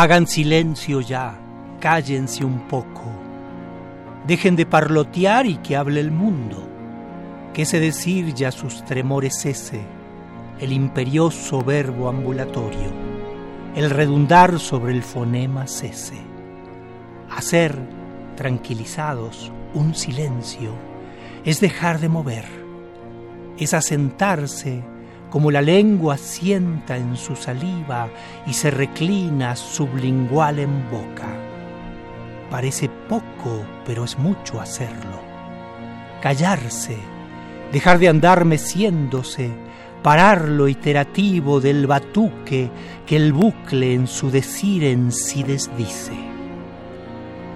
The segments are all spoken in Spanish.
Hagan silencio ya, cállense un poco. Dejen de parlotear y que hable el mundo. Que ese decir ya sus tremores cese, el imperioso verbo ambulatorio, el redundar sobre el fonema cese. Hacer, tranquilizados, un silencio es dejar de mover, es asentarse como la lengua sienta en su saliva y se reclina sublingual en boca. Parece poco, pero es mucho hacerlo. Callarse, dejar de andar meciéndose, parar lo iterativo del batuque que el bucle en su decir en sí desdice.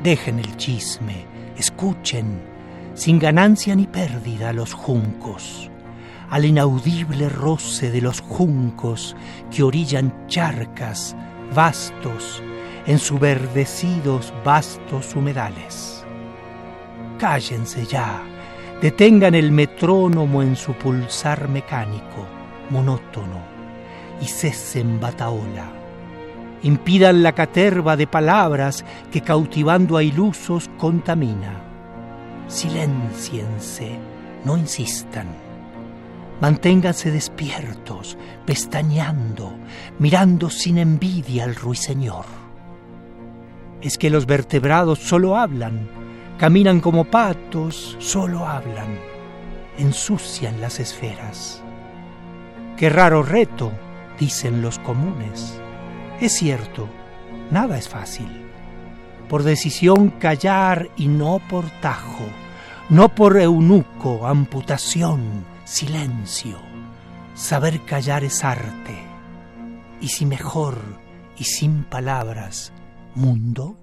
Dejen el chisme, escuchen, sin ganancia ni pérdida los juncos al inaudible roce de los juncos que orillan charcas vastos en verdecidos vastos humedales. Cállense ya, detengan el metrónomo en su pulsar mecánico, monótono, y cesen bataola. Impidan la caterva de palabras que cautivando a ilusos contamina. Silénciense, no insistan Manténganse despiertos, pestañeando, mirando sin envidia al ruiseñor. Es que los vertebrados solo hablan, caminan como patos, solo hablan, ensucian las esferas. Qué raro reto, dicen los comunes. Es cierto, nada es fácil. Por decisión callar y no por tajo, no por eunuco, amputación, silencio. Saber callar es arte. Y si mejor y sin palabras, mundo.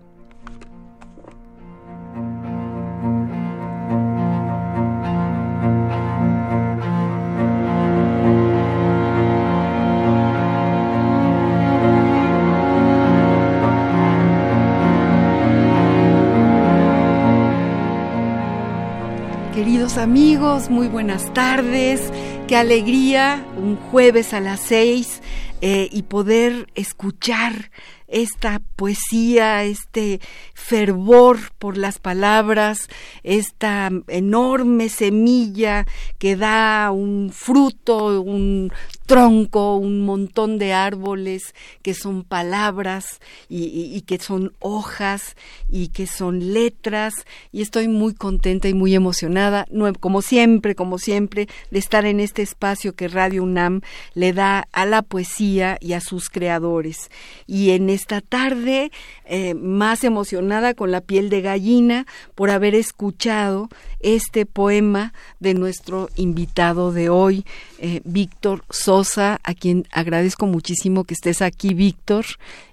Amigos, muy buenas tardes. Qué alegría un jueves a las seis eh, y poder escuchar esta poesía, este fervor por las palabras, esta enorme semilla que da un fruto, un tronco, un montón de árboles que son palabras y, que son hojas y que son letras y estoy muy contenta y muy emocionada, como siempre, como siempre, de estar en este espacio que Radio UNAM le da a la poesía y a sus creadores. Y en esta tarde, eh, más emocionada con la piel de gallina por haber escuchado este poema de nuestro invitado de hoy, eh, Víctor Sosa, a quien agradezco muchísimo que estés aquí, Víctor,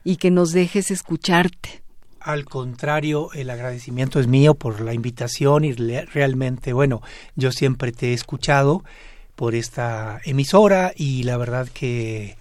y que nos dejes escucharte. Al contrario, el agradecimiento es mío por la invitación y realmente, bueno, yo siempre te he escuchado por esta emisora y la verdad que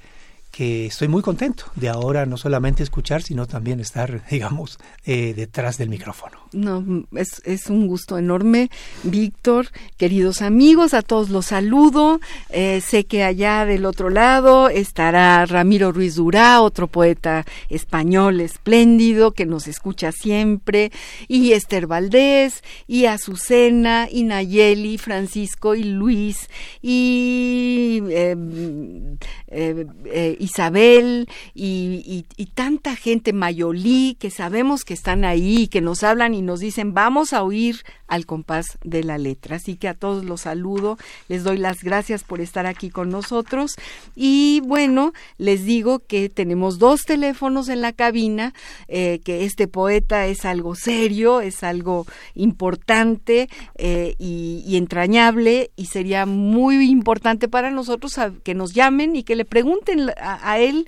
que estoy muy contento de ahora no solamente escuchar, sino también estar, digamos, eh, detrás del micrófono. No, es, es un gusto enorme, Víctor, queridos amigos, a todos los saludo. Eh, sé que allá del otro lado estará Ramiro Ruiz Durá, otro poeta español espléndido que nos escucha siempre, y Esther Valdés, y Azucena, y Nayeli, Francisco y Luis, y em, eh, Isabel, y, y tanta gente, Mayolí, que sabemos que están ahí, que nos hablan y nos dicen, vamos a oír al compás de la letra. Así que a todos los saludo, les doy las gracias por estar aquí con nosotros y bueno, les digo que tenemos dos teléfonos en la cabina, eh, que este poeta es algo serio, es algo importante eh, y, entrañable y sería muy importante para nosotros que nos llamen y que le pregunten a él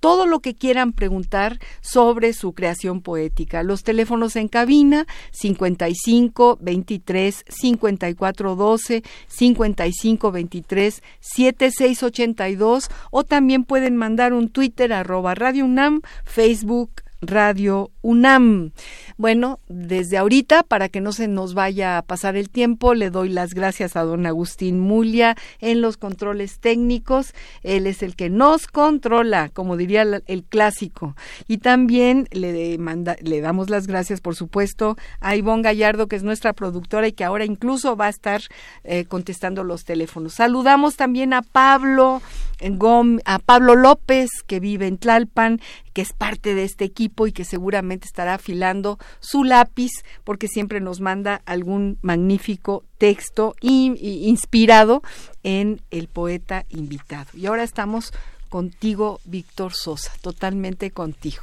todo lo que quieran preguntar sobre su creación poética. Los teléfonos en cabina 55 23 54 12 55 23 76 82 o también pueden mandar un Twitter arroba Radio UNAM, Facebook Radio UNAM. Bueno, desde ahorita, para que no se nos vaya a pasar el tiempo, le doy las gracias a don Agustín Mulia en los controles técnicos. Él es el que nos controla, como diría el clásico. Y también le, manda, le damos las gracias, por supuesto, a Ivonne Gallardo, que es nuestra productora y que ahora incluso va a estar eh, contestando los teléfonos. Saludamos también a Pablo a Pablo López, que vive en Tlalpan, que es parte de este equipo y que seguramente estará afilando su lápiz porque siempre nos manda algún magnífico texto inspirado en el poeta invitado. Y ahora estamos contigo, Víctor Sosa, totalmente contigo.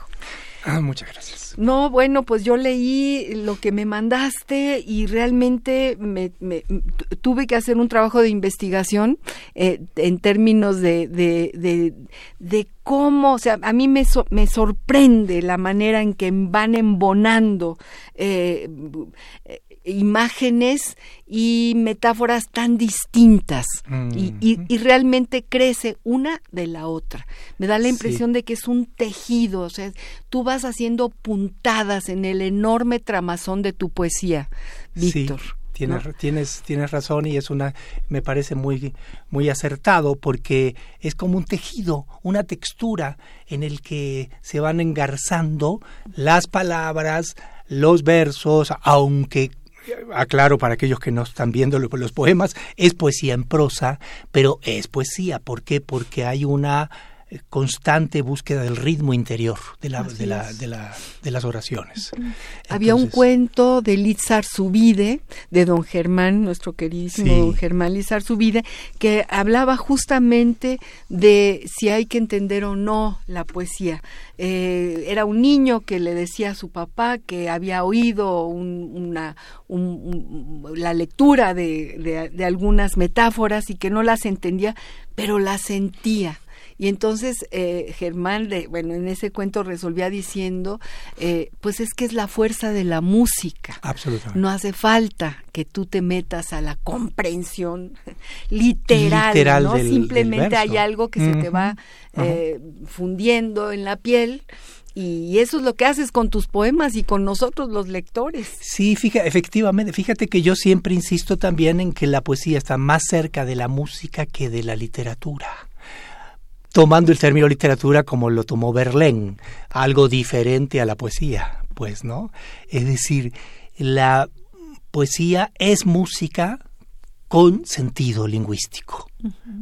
Ah, muchas gracias. No, bueno, pues yo leí lo que me mandaste y realmente me, tuve que hacer un trabajo de investigación eh, en términos de, de, de, cómo, o sea, a mí me, me sorprende la manera en que van embonando eh, imágenes y metáforas tan distintas y, y, realmente crece una de la otra. Me da la impresión de que es un tejido, o sea, tú vas haciendo puntadas en el enorme tramazón de tu poesía, Víctor. Tienes, tienes, tienes razón y es una, me parece muy, muy acertado porque es como un tejido, una textura en el que se van engarzando las palabras, los versos, aunque aclaro para aquellos que no están viendo los poemas, es poesía en prosa, pero es poesía. ¿Por qué? Porque hay una constante búsqueda del ritmo interior de, la, de, la, de, la, de, las oraciones. Había un cuento de Litzar Subide, de don Germán, nuestro queridísimo don Germán Litzar Subide, que hablaba justamente de si hay que entender o no la poesía. Eh, era un niño que le decía a su papá que había oído una, la lectura de, de algunas metáforas y que no las entendía, pero las sentía y entonces eh, Germán, de, bueno, en ese cuento resolvía diciendo, eh, pues es que es la fuerza de la música. Absolutamente. No hace falta que tú te metas a la comprensión literal, ¿no? Simplemente hay algo que se te va eh, fundiendo en la piel. Y eso es lo que haces con tus poemas y con nosotros los lectores. Sí, fíjate, efectivamente, fíjate que yo siempre insisto también en que la poesía está más cerca de la música que de la literatura tomando el término literatura como lo tomó Verlaine, algo diferente a la poesía, pues, ¿no? Es decir, la poesía es música con sentido lingüístico,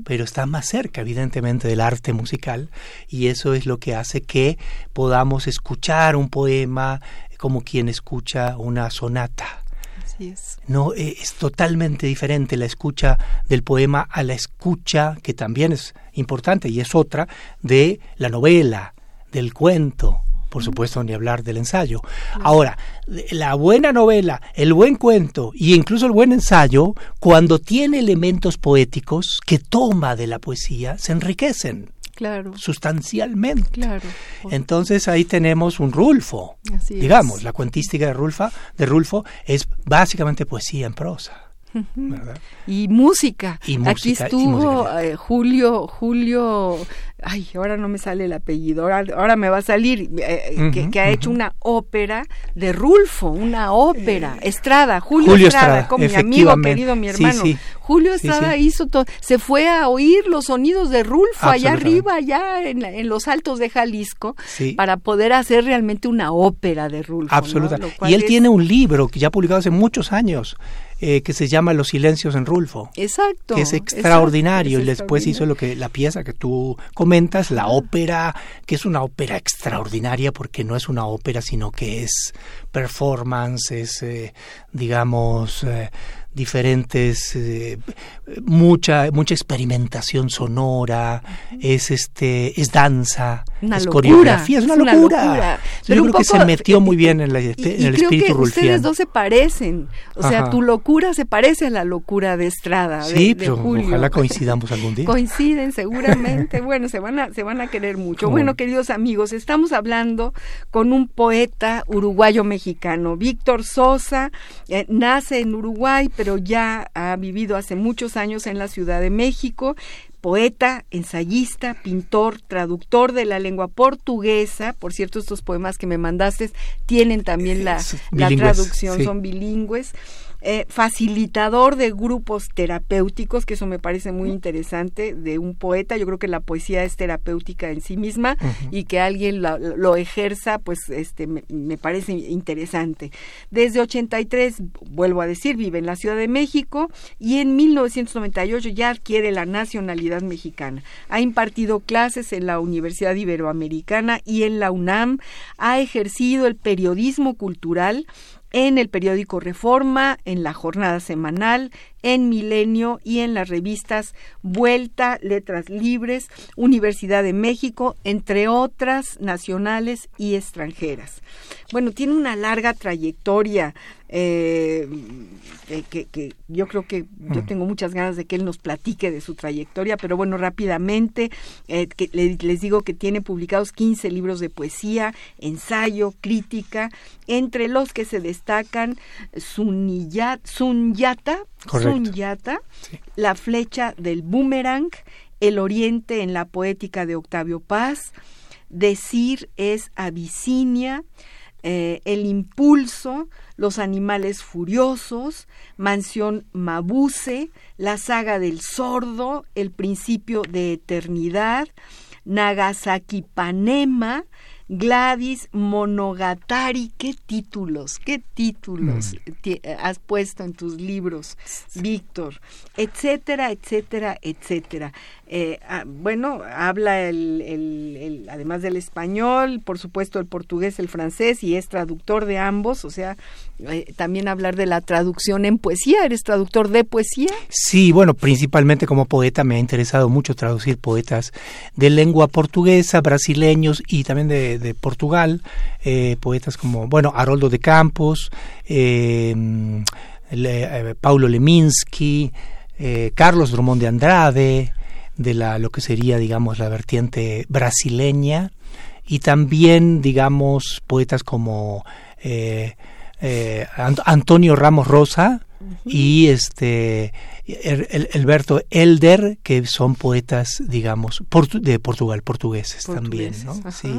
pero está más cerca, evidentemente, del arte musical y eso es lo que hace que podamos escuchar un poema como quien escucha una sonata no, eh, es totalmente diferente la escucha del poema a la escucha, que también es importante y es otra, de la novela, del cuento, por supuesto, ni hablar del ensayo. Ahora, la buena novela, el buen cuento e incluso el buen ensayo, cuando tiene elementos poéticos que toma de la poesía, se enriquecen claro. sustancialmente. Claro. Entonces ahí tenemos un Rulfo. digamos, la cuentística de, Rulfa, de Rulfo es básicamente poesía en prosa. Y música. Aquí estuvo eh, Julio, Julio, ay, ahora no me sale el apellido, ahora, me va a salir, eh, eh, que, ha hecho una ópera de Rulfo, una ópera, Estrada, Julio, Estrada, como mi amigo querido, mi hermano. Julio Estrada hizo todo, se fue a oír los sonidos de Rulfo allá arriba, allá en, los altos de Jalisco, para poder hacer realmente una ópera de Rulfo. Absolutamente. Y él tiene un libro que ya ha publicado hace muchos años, eh, que se llama Los silencios en Rulfo. Exacto. Que es extraordinario. y después hizo lo que la pieza que tú comentas, la ópera, que es una ópera extraordinaria porque no es una ópera, sino que es performance, es, eh, digamos, eh, diferentes eh, mucha mucha experimentación sonora es este es danza es coreografía es una, locura, yo creo que se metió muy bien en, la, en el espíritu que ustedes dos se parecen. O sea tu locura se parece a la locura de Estrada sí pero ojalá coincidamos algún día. Coinciden seguramente. Bueno se van a se van a querer mucho. Bueno. queridos amigos estamos hablando con un poeta uruguayo mexicano Víctor Sosa eh, nace en Uruguay pero ya ha vivido hace muchos años en la Ciudad de México, poeta, ensayista, pintor, traductor de la lengua portuguesa. Por cierto, estos poemas que me mandaste tienen también la, traducción, son bilingües. Eh, facilitador de grupos terapéuticos, que eso me parece muy interesante, de un poeta. Yo creo que la poesía es terapéutica en sí misma y que alguien lo, ejerza, pues este me, parece interesante. Desde 83, vuelvo a decir, vive en la Ciudad de México y en 1998 ya adquiere la nacionalidad mexicana. Ha impartido clases en la Universidad Iberoamericana y en la UNAM. Ha ejercido el periodismo cultural en el periódico Reforma, en la jornada semanal, en Milenio y en las revistas Vuelta, Letras Libres, Universidad de México, entre otras nacionales y extranjeras. Bueno, tiene una larga trayectoria eh, que, yo creo que yo mm. tengo muchas ganas de que él nos platique de su trayectoria, pero bueno, rápidamente eh, que les digo que tiene publicados 15 libros de poesía, ensayo, crítica, entre los que se destacan Sunyata, Sunyata La flecha del boomerang, El Oriente en la poética de Octavio Paz, Decir es Abisinia, eh, El Impulso, Los Animales Furiosos, Mansión Mabuse, La Saga del Sordo, El Principio de Eternidad, Nagasaki Panema, Gladys Monogatari, qué títulos, qué títulos mm. has puesto en tus libros, Víctor, etcétera, etcétera, etcétera. Eh, ah, bueno, habla el, además del español, por supuesto el portugués, el francés y es traductor de ambos, o sea, eh, también hablar de la traducción en poesía, ¿eres traductor de poesía? Sí, bueno, principalmente como poeta me ha interesado mucho traducir poetas de lengua portuguesa, brasileños y también de, Portugal, eh, poetas como, bueno, Haroldo de Campos, Paulo Leminski, Carlos Drummond de Andrade, de la, lo que sería, digamos, la vertiente brasileña y también, digamos, poetas como eh, eh, Antonio Ramos Rosa y este Alberto Elder, que son poetas, digamos, de Portugal, portugueses, también, ¿no? sí.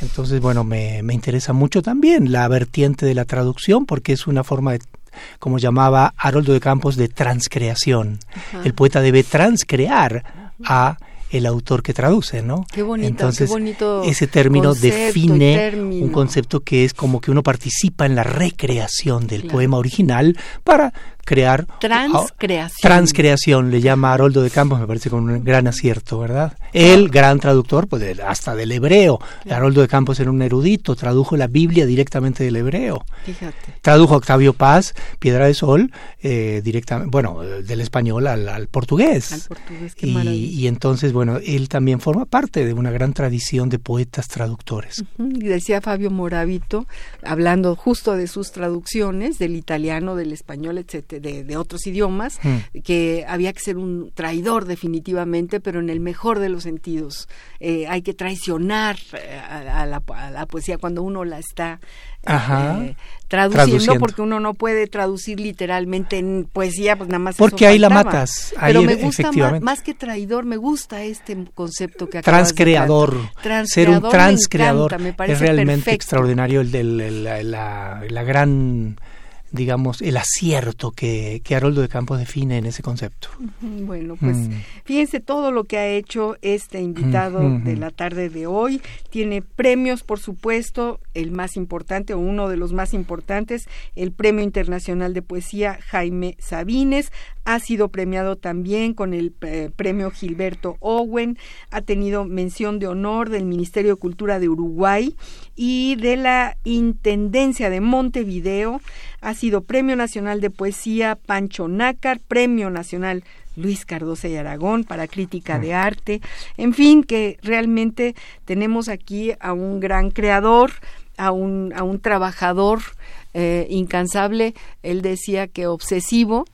Entonces, bueno, me, me interesa mucho también la vertiente de la traducción porque es una forma de como llamaba Haroldo de Campos, de transcreación. El poeta debe transcrear a el autor que traduce, ¿no? Qué bonito, Entonces, qué bonito ese término define un concepto que es como que uno participa en la recreación del poema original para crear transcreación. Transcreación le llama Haroldo de Campos, me parece con un gran acierto, ¿verdad? El gran traductor, pues hasta del hebreo. Haroldo de Campos era un erudito, tradujo la Biblia directamente del hebreo. Fíjate. Tradujo Octavio Paz, Piedra de Sol, eh, directamente, bueno, del español al, portugués. Al portugués, qué y, y, entonces, bueno, él también forma parte de una gran tradición de poetas traductores. Y decía Fabio Moravito, hablando justo de sus traducciones del italiano, del español, etcétera de, otros idiomas, mm. que había que ser un traidor definitivamente, pero en el mejor de los sentidos. Eh, hay que traicionar eh, a, la, poesía cuando uno la está eh, traduciendo, porque uno no puede traducir literalmente en poesía, pues nada más. Porque ahí la matas. Pero me gusta más, que traidor, me gusta este concepto que transcreador, ser un transcreador es realmente extraordinario el de la, la gran digamos, el acierto que, que Haroldo de Campos define en ese concepto. Bueno, pues mm. fíjense todo lo que ha hecho este invitado de la tarde de hoy. Tiene premios, por supuesto, el más importante o uno de los más importantes, el Premio Internacional de Poesía Jaime Sabines. Ha sido premiado también con el eh, Premio Gilberto Owen. Ha tenido mención de honor del Ministerio de Cultura de Uruguay y de la Intendencia de Montevideo. Ha sido Premio Nacional de Poesía Pancho Nácar, Premio Nacional Luis Cardosa y Aragón para crítica de arte. En fin, que realmente tenemos aquí a un gran creador, a un, a un trabajador eh, incansable, él decía que obsesivo,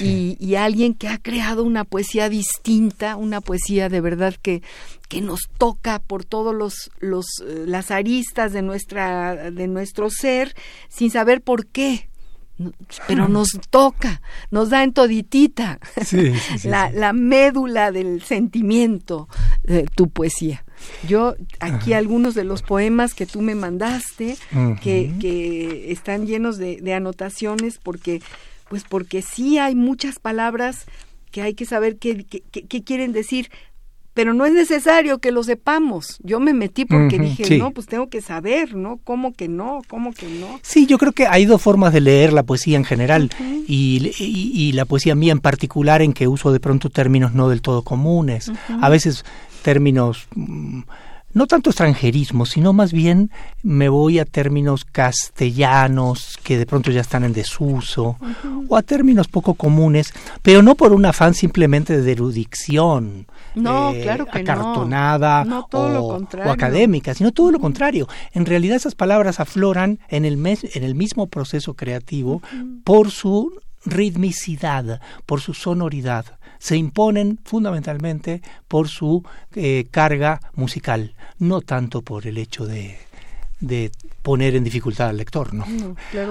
y, y, alguien que ha creado una poesía distinta, una poesía de verdad que, que nos toca por todos los, los eh, las aristas de nuestra de nuestro ser sin saber por qué. Pero nos toca, nos da en toditita la, la, médula del sentimiento de tu poesía. Yo aquí algunos de los poemas que tú me mandaste, que, que, están llenos de, de, anotaciones, porque, pues porque sí hay muchas palabras que hay que saber qué, qué, qué quieren decir pero no es necesario que lo sepamos. Yo me metí porque dije, no, pues tengo que saber, ¿no? ¿Cómo que no? ¿Cómo que no? Sí, yo creo que hay dos formas de leer la poesía en general y, y, la poesía mía en particular en que uso de pronto términos no del todo comunes. A veces términos... Mm, no tanto extranjerismo, sino más bien me voy a términos castellanos que de pronto ya están en desuso, o a términos poco comunes, pero no por un afán simplemente de erudición, no, eh, claro acartonada o, académica, sino todo lo contrario. En realidad esas palabras afloran en el, mes, en el mismo proceso creativo por su ritmicidad, por su sonoridad se imponen fundamentalmente por su eh, carga musical, no tanto por el hecho de, de poner en dificultad al lector, ¿no?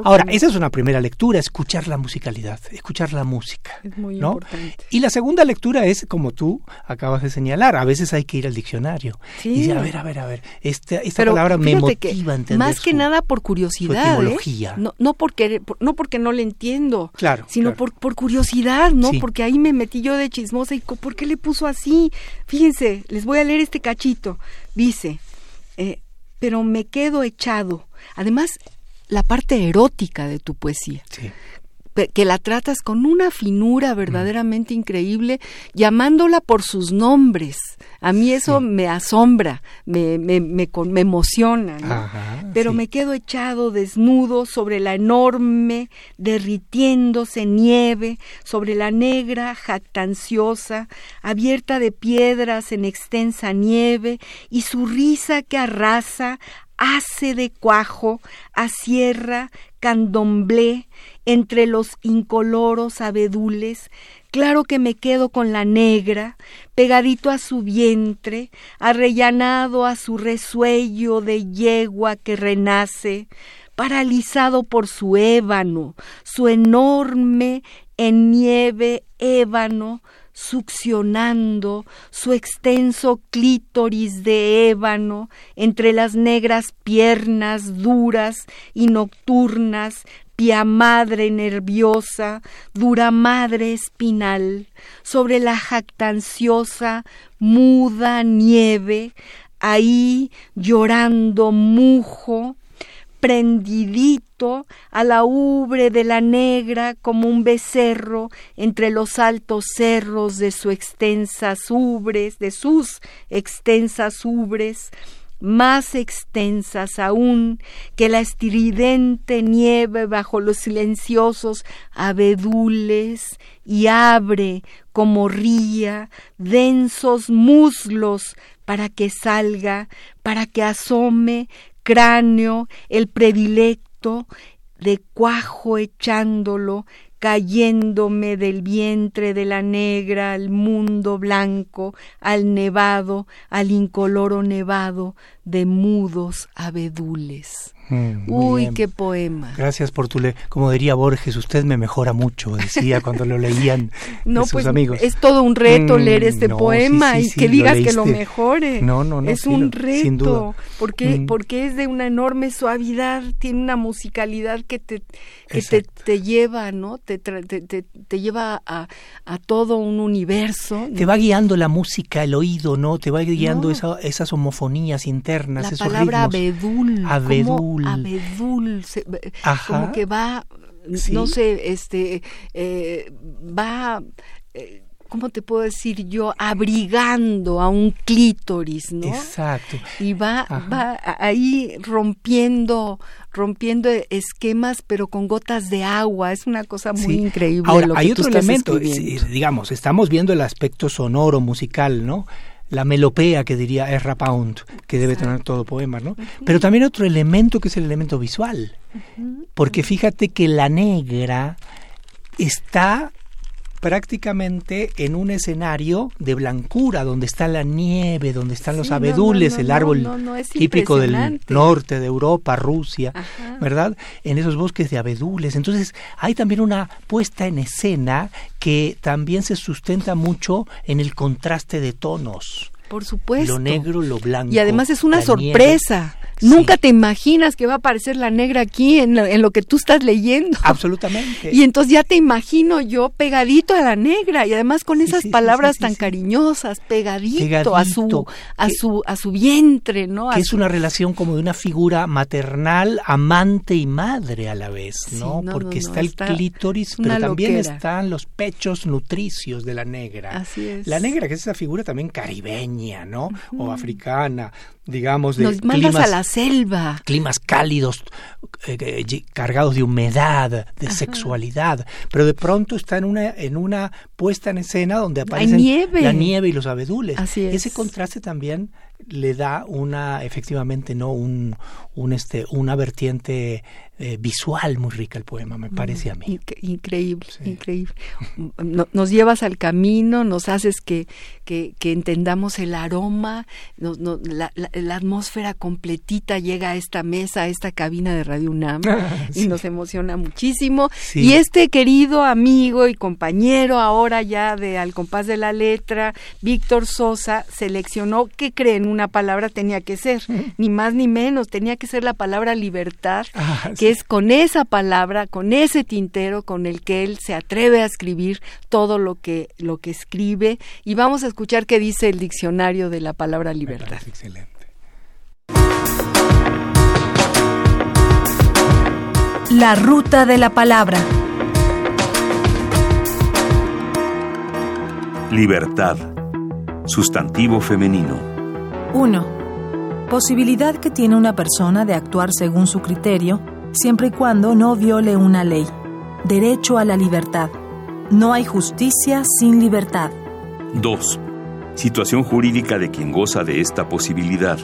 Ahora, esa es una primera lectura, escuchar la musicalidad, escuchar la música, es muy ¿no? Importante. Y la segunda lectura es, como tú acabas de señalar, a veces hay que ir al diccionario y decir, a ver, a ver, a ver, esta, esta palabra me motiva a entender Más que nada por curiosidad, ¿eh? no, no, porque, no porque no le entiendo, claro, sino Por, por curiosidad, ¿no? Porque ahí me metí yo de chismosa y ¿por qué le puso así? Fíjense, les voy a leer este cachito. Dice, eh, pero me quedo echado. Además, la parte erótica de tu poesía. Que la tratas con una finura verdaderamente increíble, llamándola por sus nombres. A mí eso me asombra, me, me, me, me emociona, pero me quedo echado desnudo sobre la enorme, derritiéndose nieve, sobre la negra, jactanciosa, abierta de piedras en extensa nieve, y su risa que arrasa hace de cuajo, sierra candomblé, entre los incoloros abedules, Claro que me quedo con la negra, pegadito a su vientre, arrellanado a su resuello de yegua que renace, paralizado por su ébano, su enorme en nieve ébano, succionando su extenso clítoris de ébano entre las negras piernas duras y nocturnas pia madre nerviosa, dura madre espinal, sobre la jactanciosa, muda nieve, ahí llorando mujo, prendidito a la ubre de la negra como un becerro entre los altos cerros de su extensas ubres, de sus extensas ubres, más extensas aún que la estridente nieve bajo los silenciosos abedules y abre como ría densos muslos para que salga, para que asome cráneo el predilecto de cuajo echándolo cayéndome del vientre de la negra al mundo blanco, al nevado, al incoloro nevado de mudos abedules. Mm, Uy, qué poema. Gracias por tu le como diría Borges, usted me mejora mucho, decía cuando lo leían no, sus pues, amigos. Es todo un reto leer este no, poema sí, sí, y que lo digas que lo mejore. No, no, no, Es un lo- reto, porque Mm. porque es de una enorme suavidad, tiene una musicalidad que te que te, te lleva, ¿no? Te, te, te, lleva a, a todo un universo. Te va guiando la música, el oído, ¿no? Te va guiando No. esa- esas homofonías internas, la esos palabra ritmos. abedul, como Abedul. abedul, se- como que va, Sí. no sé, este, eh, va, eh, ¿cómo te puedo decir yo? Abrigando a un clítoris, ¿no? Exacto. Y va, Ajá. va ahí rompiendo, rompiendo esquemas, pero con gotas de agua. Es una cosa muy Sí. increíble. Ahora, lo que hay tú otro elemento, sí, digamos, estamos viendo el aspecto sonoro, musical, ¿no? La melopea que diría Ezra Pound, que debe tener todo poema, ¿no? Pero también otro elemento que es el elemento visual. Porque fíjate que la negra está prácticamente en un escenario de blancura, donde está la nieve, donde están los Sí, abedules, no, no, el árbol no, típico del norte de Europa, Rusia, Ajá. ¿verdad? En esos bosques de abedules. Entonces, hay también una puesta en escena que también se sustenta mucho en el contraste de tonos. Por supuesto. Lo negro, lo blanco. Y además es una sorpresa. nieve. Nunca te imaginas que va a aparecer la negra aquí en lo, en lo que tú estás leyendo. Absolutamente. Y entonces ya te imagino yo pegadito a la negra y además con esas sí, sí, palabras tan cariñosas, pegadito, a su a Que- su a su vientre, ¿no? A que es su- una relación como de una figura maternal, amante y madre a la vez, ¿no? no, Porque no, no, está el está clítoris, pero también loquera. están los pechos nutricios de la negra. Así es. La negra, que es esa figura también caribeña, ¿no? O africana, digamos, de Nos climas, a la selva. climas cálidos, eh, eh, cargados de humedad, de sexualidad, pero de pronto está en una, en una puesta en escena donde aparecen nieve. la nieve y los abedules. Así es. Ese contraste también le da una, efectivamente, no un, un este, una vertiente eh, visual muy rica el poema, me parece a mí. Inc- increíble, Sí. increíble. No- nos llevas al camino, nos haces que, que, que entendamos el aroma, no- la, la- la atmósfera completita llega a esta mesa, a esta cabina de Radio UNAM y Sí. nos emociona muchísimo. Sí. Y este querido amigo y compañero ahora ya de Al compás de la letra, Víctor Sosa, seleccionó, ¿qué creen? Una palabra tenía que ser, ni más ni menos, tenía que ser la palabra libertad Ah, que es con esa palabra, con ese tintero con el que él se atreve a escribir todo lo que lo que escribe y vamos a escuchar qué dice el diccionario de la palabra libertad. excelente. La ruta de la palabra. Libertad. Sustantivo femenino. 1. Posibilidad que tiene una persona de actuar según su criterio, siempre y cuando no viole una ley. Derecho a la libertad. No hay justicia sin libertad. 2. Situación jurídica de quien goza de esta posibilidad.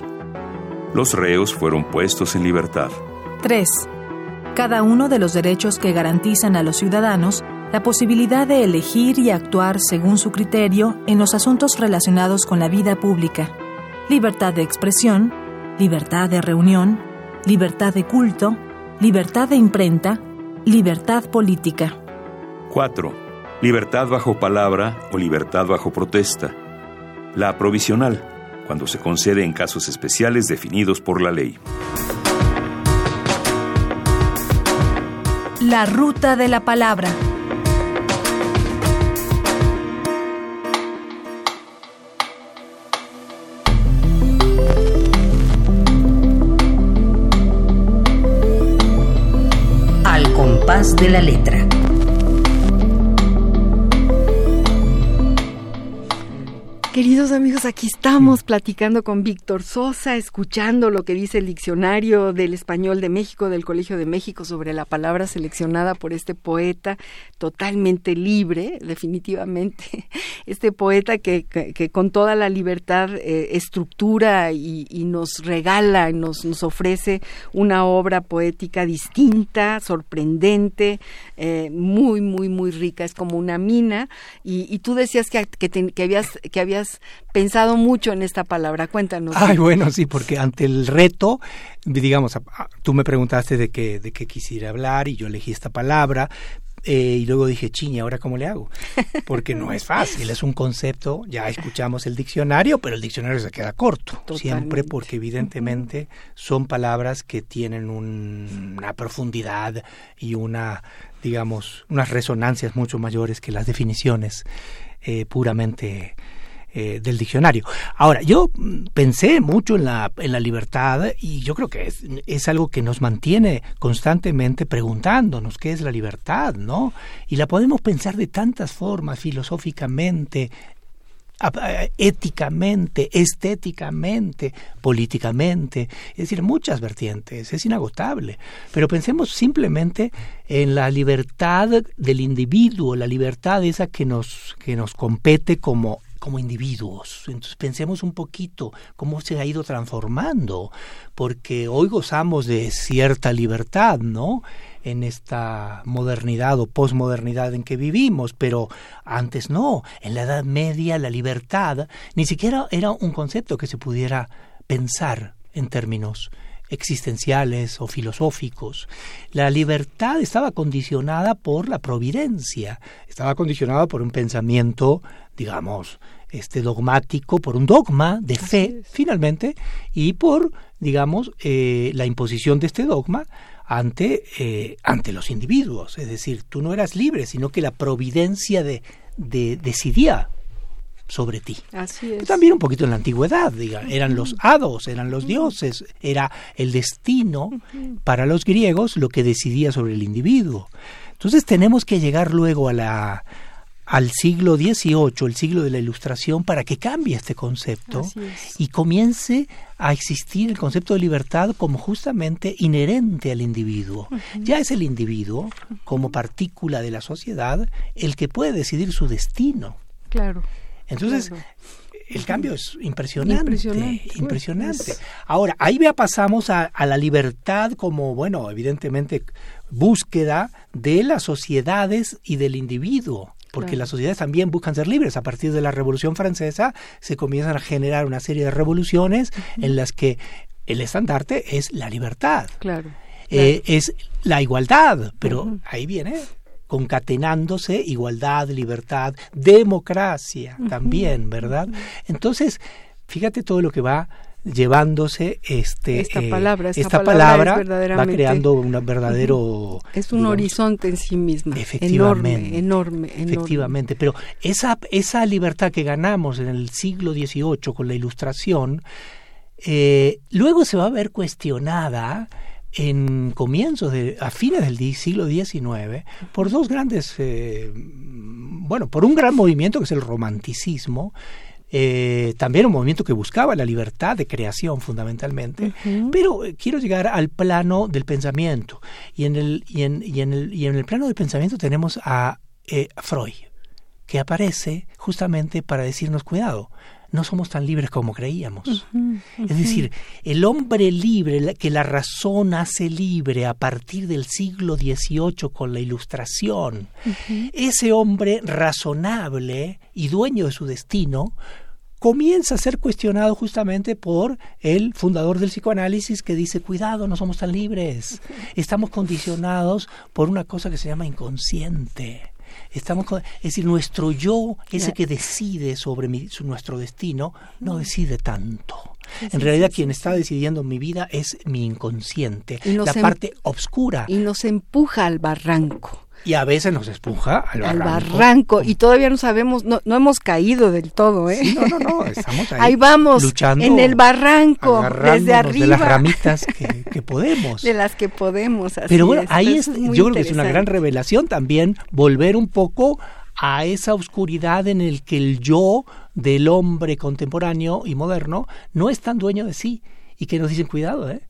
Los reos fueron puestos en libertad. 3. Cada uno de los derechos que garantizan a los ciudadanos la posibilidad de elegir y actuar según su criterio en los asuntos relacionados con la vida pública. Libertad de expresión, libertad de reunión, libertad de culto, libertad de imprenta, libertad política. 4. Libertad bajo palabra o libertad bajo protesta. La provisional, cuando se concede en casos especiales definidos por la ley. La ruta de la palabra. De la letra. Queridos amigos, aquí estamos platicando con Víctor Sosa, escuchando lo que dice el diccionario del español de México, del Colegio de México, sobre la palabra seleccionada por este poeta totalmente libre, definitivamente. Este poeta que, que- que con toda la libertad eh, estructura y, y nos regala, nos, nos ofrece una obra poética distinta, sorprendente, eh, muy, muy, muy rica. Es como una mina. Y, y tú decías que, que, te- que habías, que habías pensado mucho en esta palabra. Cuéntanos. Ay, bueno, sí, porque ante el reto, digamos, tú me preguntaste de qué, de qué quisiera hablar y yo elegí esta palabra, eh, y luego dije, chiña, ¿ahora cómo le hago? Porque no es fácil, es un concepto, ya escuchamos el diccionario, pero el diccionario se queda corto, siempre porque evidentemente son palabras que tienen una profundidad y una, digamos, unas resonancias mucho mayores que las definiciones eh, puramente eh, del diccionario. Ahora, yo pensé mucho en la, en la libertad y yo creo que es, es algo que nos mantiene constantemente preguntándonos qué es la libertad, ¿no? Y la podemos pensar de tantas formas, filosóficamente, éticamente, estéticamente, políticamente, es decir, muchas vertientes, es inagotable. Pero pensemos simplemente en la libertad del individuo, la libertad esa que nos, que nos compete como como individuos. Entonces pensemos un poquito cómo se ha ido transformando, porque hoy gozamos de cierta libertad, ¿no? En esta modernidad o posmodernidad en que vivimos, pero antes no. En la Edad Media la libertad ni siquiera era un concepto que se pudiera pensar en términos existenciales o filosóficos. La libertad estaba condicionada por la providencia, estaba condicionada por un pensamiento, digamos, este dogmático, por un dogma de fe, finalmente, y por, digamos, eh, la imposición de este dogma ante, eh, ante los individuos. Es decir, tú no eras libre, sino que la providencia de, de decidía sobre ti. Así es. También un poquito en la antigüedad, diga, eran los hados, eran los dioses, era el destino para los griegos lo que decidía sobre el individuo. Entonces tenemos que llegar luego a la al siglo XVIII, el siglo de la Ilustración, para que cambie este concepto y comience a existir el concepto de libertad como justamente inherente al individuo. Ya es el individuo, como partícula de la sociedad, el que puede decidir su destino. Claro. Entonces, el cambio es impresionante, impresionante. Ahora, ahí ya pasamos a, la libertad como, bueno, evidentemente, búsqueda de las sociedades y del individuo porque las sociedades también buscan ser libres. A partir de la Revolución Francesa se comienzan a generar una serie de revoluciones en las que el estandarte es la libertad. Claro. Eh, es la igualdad, pero ahí viene concatenándose igualdad, libertad, democracia también, ¿verdad? Entonces, fíjate todo lo que va llevándose este esta eh, palabra esta, palabra, va creando un verdadero es un horizonte en sí mismo efectivamente enorme, enorme, efectivamente. Pero esa esa libertad que ganamos en el siglo XVIII con la Ilustración eh, luego se va a ver cuestionada en comienzos de, a fines del siglo XIX, por dos grandes, eh, bueno, por un gran movimiento que es el romanticismo, eh, también un movimiento que buscaba la libertad de creación fundamentalmente, pero eh, quiero llegar al plano del pensamiento. Y en el, y en, y en el, y en el plano del pensamiento tenemos a Freud, que aparece justamente para decirnos cuidado, no somos tan libres como creíamos. Es decir, el hombre libre, que la razón hace libre a partir del siglo XVIII con la ilustración, ese hombre razonable y dueño de su destino, comienza a ser cuestionado justamente por el fundador del psicoanálisis que dice, cuidado, no somos tan libres, estamos condicionados por una cosa que se llama inconsciente. Estamos es decir, nuestro yo, ese que decide sobre nuestro destino, no decide tanto. en realidad quien está decidiendo mi vida es mi inconsciente, la em parte oscura. Y nos empuja al barranco y a veces nos espuja al barranco. Al barranco. Y todavía no sabemos, no, no hemos caído del todo, ¿eh? no, no, no, estamos ahí. ahí vamos, luchando, en el barranco, desde arriba. De las ramitas que, podemos. De las que podemos, así Pero bueno, ahí es, yo creo que es una gran revelación también volver un poco a esa oscuridad en el que el yo del hombre contemporáneo y moderno no es tan dueño de sí y que nos dicen cuidado, ¿eh?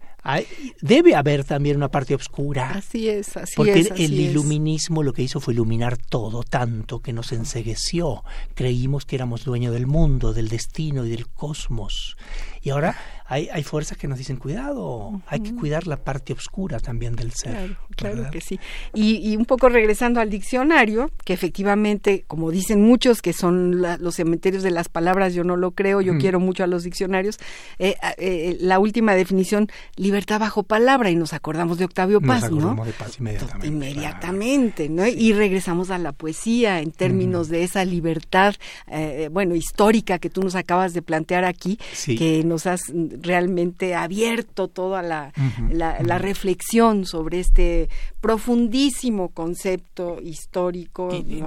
Debe haber también una parte oscura. Así es, así porque es. Porque el iluminismo lo que hizo fue iluminar todo tanto que nos ensegueció. Creímos que éramos dueños del mundo, del destino y del cosmos. Y ahora hay, hay fuerzas que nos dicen, cuidado, hay que cuidar la parte oscura también del ser. Claro, claro que sí. Y, y, un poco regresando al diccionario, que efectivamente, como dicen muchos, que son los cementerios de las palabras, yo no lo creo, yo quiero mucho a los diccionarios, eh, eh, la última definición, libertad bajo palabra, y nos acordamos de Octavio Paz, nos ¿no? De Paz inmediatamente. Inmediatamente, ¿no? Y regresamos a la poesía en términos de esa libertad, eh, bueno, histórica que tú nos acabas de plantear aquí, que nos has realmente abierto toda la, la, reflexión sobre este profundísimo concepto histórico y,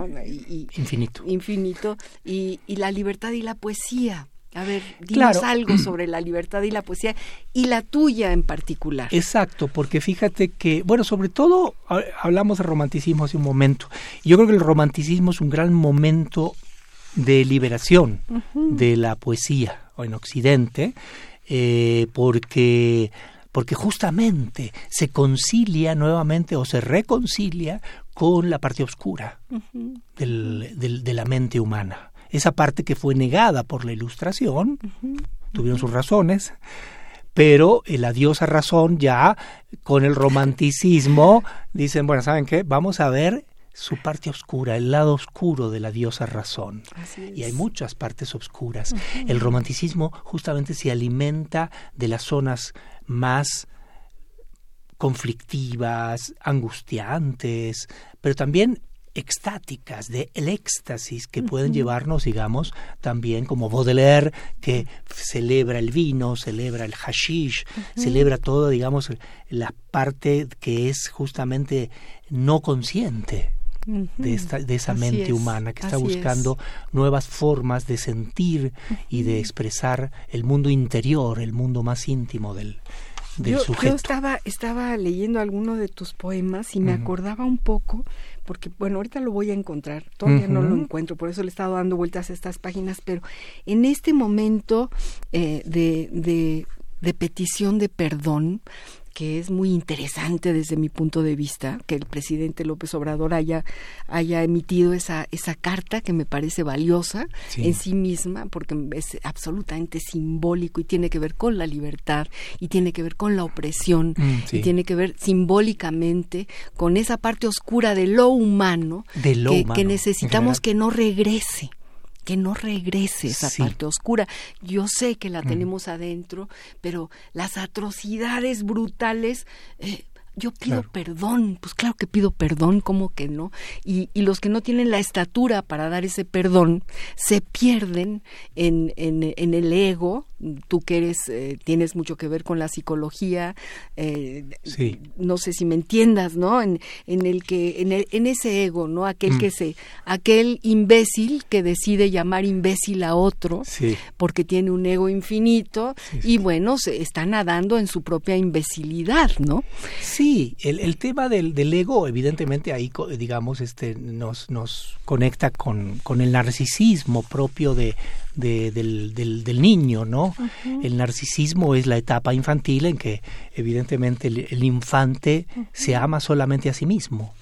infinito. infinito y, y, la libertad y la poesía. A ver, dinos algo sobre la libertad y la poesía y la tuya en particular. Exacto, porque fíjate que, bueno, sobre todo hablamos de romanticismo hace un momento. Yo creo que el romanticismo es un gran momento de liberación de la poesía en Occidente eh, porque porque justamente se concilia nuevamente o se reconcilia con la parte oscura del, de la mente humana. Esa parte que fue negada por la ilustración, tuvieron sus razones, pero la diosa razón ya con el romanticismo dicen, bueno, ¿saben qué? Vamos a ver su parte oscura, el lado oscuro de la diosa razón. Y hay muchas partes oscuras. El romanticismo justamente se alimenta de las zonas más conflictivas, angustiantes, pero también extáticas, de el éxtasis que pueden llevarnos, digamos, también como Baudelaire, que celebra el vino, celebra el hashish, celebra todo, digamos, la parte que es justamente no consciente de, esta, de esa mente humana que está buscando nuevas formas de sentir y de expresar el mundo interior, el mundo más íntimo del, del sujeto. Yo estaba, estaba leyendo alguno de tus poemas y me acordaba un poco, porque bueno, ahorita lo voy a encontrar, todavía no lo encuentro, por eso le he estado dando vueltas a estas páginas, pero en este momento eh, de, de, de petición de perdón, que es muy interesante desde mi punto de vista que el presidente López Obrador haya, haya emitido esa, esa carta que me parece valiosa en sí misma porque es absolutamente simbólico y tiene que ver con la libertad y tiene que ver con la opresión mm, y tiene que ver simbólicamente con esa parte oscura de lo humano, que, necesitamos que no regrese que no regrese esa parte oscura. Yo sé que la tenemos adentro, pero las atrocidades brutales eh, yo pido perdón, pues claro que pido perdón, ¿cómo que no? Y, y, los que no tienen la estatura para dar ese perdón se pierden en, en, en el ego, tú que eres, eh, tienes mucho que ver con la psicología, eh, no sé si me entiendas, ¿no? En, en el que, en, el, en ese ego, ¿no? Aquel que mm. se, aquel imbécil que decide llamar imbécil a otro, porque tiene un ego infinito, y bueno, se está nadando en su propia imbecilidad, ¿no? Sí, el, el tema del, del, ego, evidentemente ahí, digamos, este, nos, nos conecta con, con el narcisismo propio de, de, del, del, del, niño, ¿no? El narcisismo es la etapa infantil en que, evidentemente, el, infante se ama solamente a sí mismo.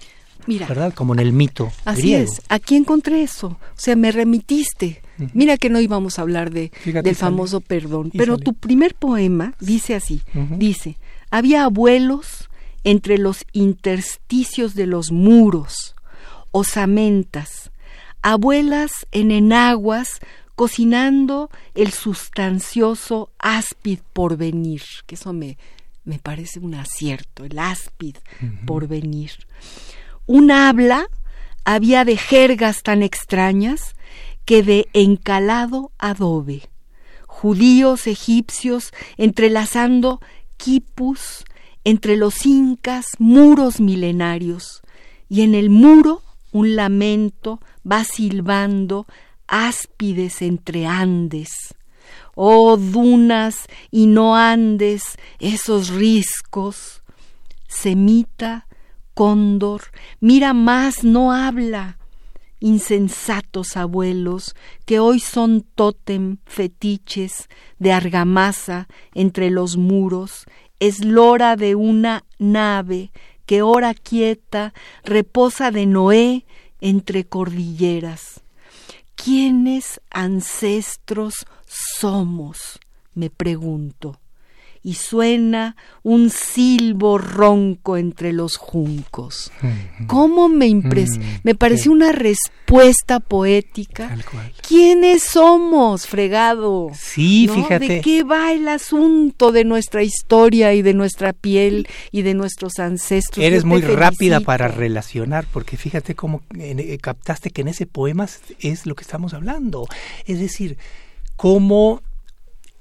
Mira, ¿verdad? Como en el mito. Así es. Aquí encontré eso. O sea, me remitiste. Mira que no íbamos a hablar de, del famoso perdón. Pero tu primer poema dice así: dice, había abuelos entre los intersticios de los muros, osamentas, abuelas en enaguas cocinando el sustancioso áspid por venir, que eso me, me parece un acierto, el áspid por venir. Un habla había de jergas tan extrañas que de encalado adobe, judíos egipcios entrelazando quipus, entre los incas muros milenarios, y en el muro un lamento va silbando áspides entre Andes. Oh dunas y no Andes, esos riscos. Semita, cóndor, mira más, no habla. Insensatos abuelos, que hoy son tótem, fetiches de argamasa entre los muros, es lora de una nave que hora quieta reposa de Noé entre cordilleras. ¿Quiénes ancestros somos? me pregunto y suena un silbo ronco entre los juncos. ¿Cómo me impresiona? Mm, me pareció una respuesta poética. ¿Quiénes somos, fregado? Sí, fíjate. ¿De qué va el asunto de nuestra historia y de nuestra piel y de nuestros ancestros? Eres muy rápida para relacionar, porque fíjate cómo eh, captaste que en ese poema es lo que estamos hablando. Es decir, cómo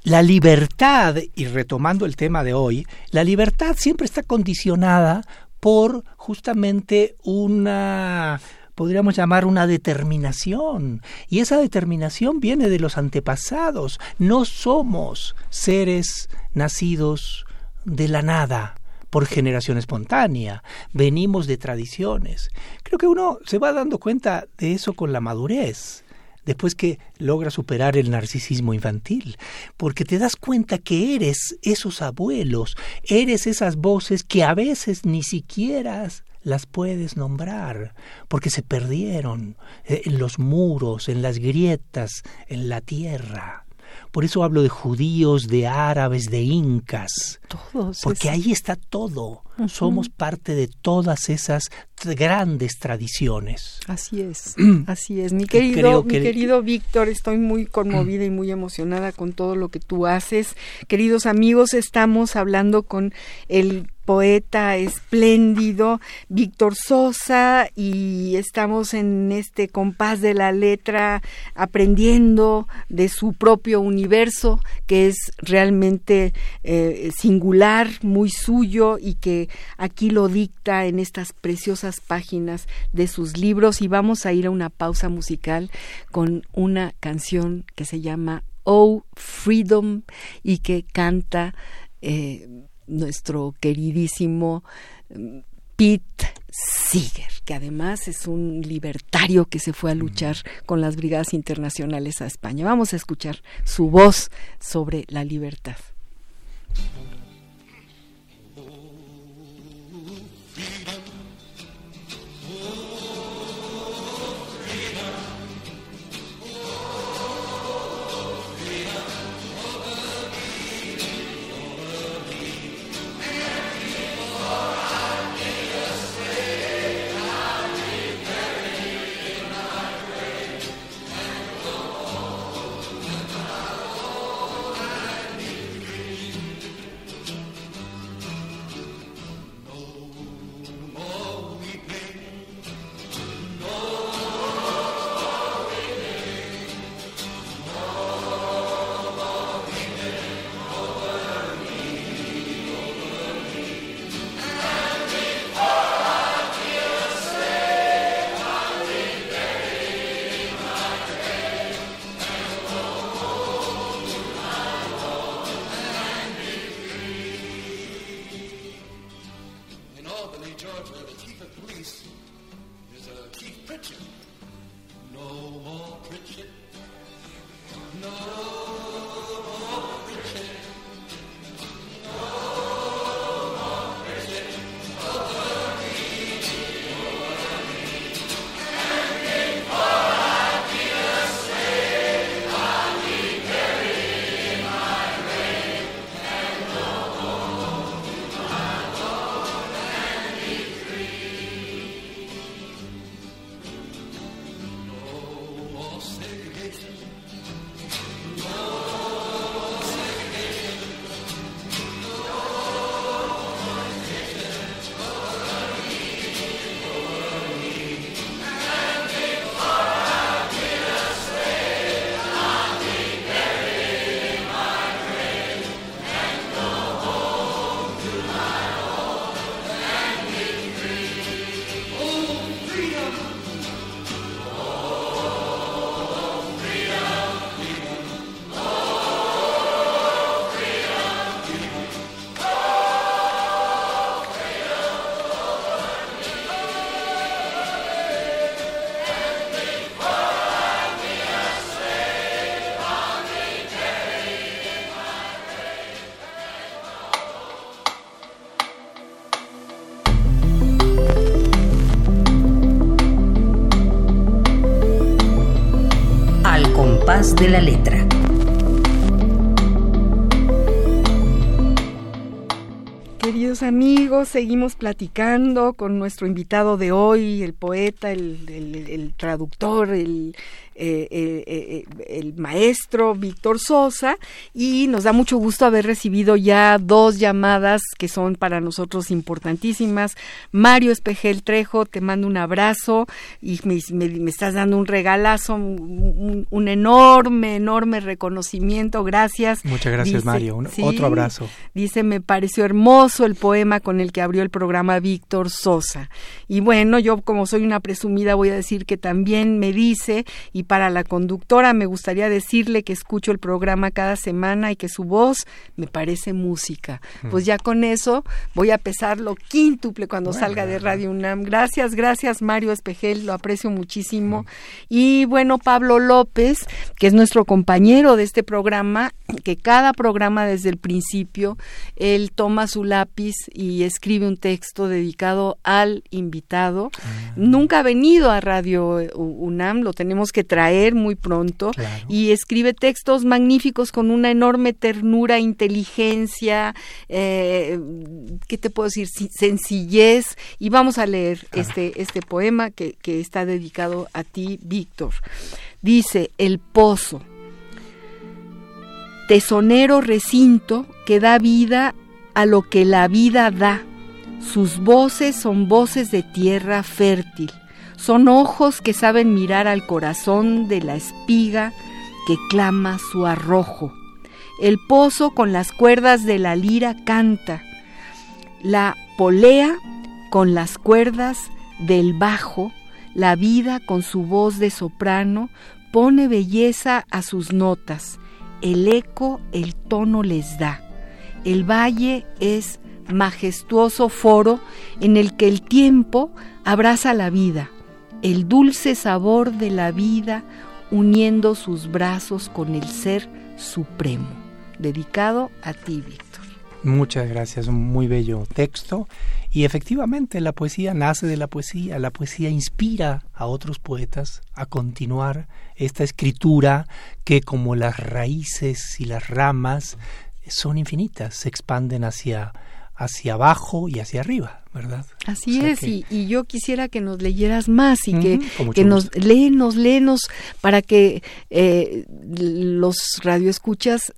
la libertad, y retomando el tema de hoy, la libertad siempre está condicionada por justamente una podríamos llamar una determinación. Y esa determinación viene de los antepasados. No somos seres nacidos de la nada por generación espontánea. Venimos de tradiciones. Creo que uno se va dando cuenta de eso con la madurez después que logra superar el narcisismo infantil, porque te das cuenta que eres esos abuelos, eres esas voces que a veces ni siquiera las puedes nombrar, porque se perdieron eh, en los muros, en las grietas, en la tierra. Por eso hablo de judíos, de árabes, de incas. Todos. Porque ahí está todo. Somos parte de todas esas grandes tradiciones. Así es, así es. Mi querido, mi querido Víctor, estoy muy conmovida y muy emocionada con todo lo que tú haces. Queridos amigos, estamos hablando con el poeta espléndido Víctor Sosa y estamos en este compás de la letra aprendiendo de su propio universo que es realmente eh, singular, muy suyo y que aquí lo dicta en estas preciosas páginas de sus libros. Y vamos a ir a una pausa musical con una canción que se llama Oh Freedom y que canta eh, nuestro queridísimo mm, Pete Seeger, que además es un libertario que se fue a luchar con las brigadas internacionales a España. Vamos a escuchar su voz sobre la libertad. de la letra. Queridos amigos, seguimos platicando con nuestro invitado de hoy, el poeta, el, el traductor, el eh, eh, eh, el maestro Víctor Sosa y nos da mucho gusto haber recibido ya dos llamadas que son para nosotros importantísimas. Mario Espejel Trejo, te mando un abrazo y me, estás dando un regalazo, un, enorme, enorme reconocimiento. Gracias. Muchas gracias, Mario. otro abrazo. Dice, me pareció hermoso el poema con el que abrió el programa Víctor Sosa. Y bueno, yo como soy una presumida voy a decir que también me dice y para la conductora me gustaría decirle que escucho el programa cada semana y que su voz me parece música. Pues ya con eso voy a pesarlo quíntuple cuando salga de Radio UNAM. Gracias, gracias Mario Espejel, lo aprecio muchísimo. Y bueno, Pablo López, que es nuestro compañero de este programa, que cada programa desde el principio, él toma su lápiz y escribe un texto dedicado al invitado. Ah. Nunca ha venido a Radio UNAM, lo tenemos que traer traer muy pronto y escribe textos magníficos con una enorme ternura, inteligencia, eh, ¿qué te puedo decir? Sencillez. Y vamos a leer este, este poema que, que está dedicado a ti, Víctor. Dice, El Pozo. Tesonero recinto que da vida a lo que la vida da. Sus voces son voces de tierra fértil son ojos que saben mirar al corazón de la espiga que clama su arrojo. El pozo con las cuerdas de la lira canta. La polea con las cuerdas del bajo, la vida con su voz de soprano pone belleza a sus notas. El eco el tono les da. El valle es majestuoso foro en el que el tiempo abraza la vida el dulce sabor de la vida uniendo sus brazos con el ser supremo. Dedicado a ti, Víctor. Muchas gracias, un muy bello texto. Y efectivamente la poesía nace de la poesía, la poesía inspira a otros poetas a continuar esta escritura que como las raíces y las ramas son infinitas, se expanden hacia, hacia abajo y hacia arriba, ¿verdad? Así es, y, yo quisiera que nos leyeras más y que, que nos léenos, léenos para que eh, los radioescuchas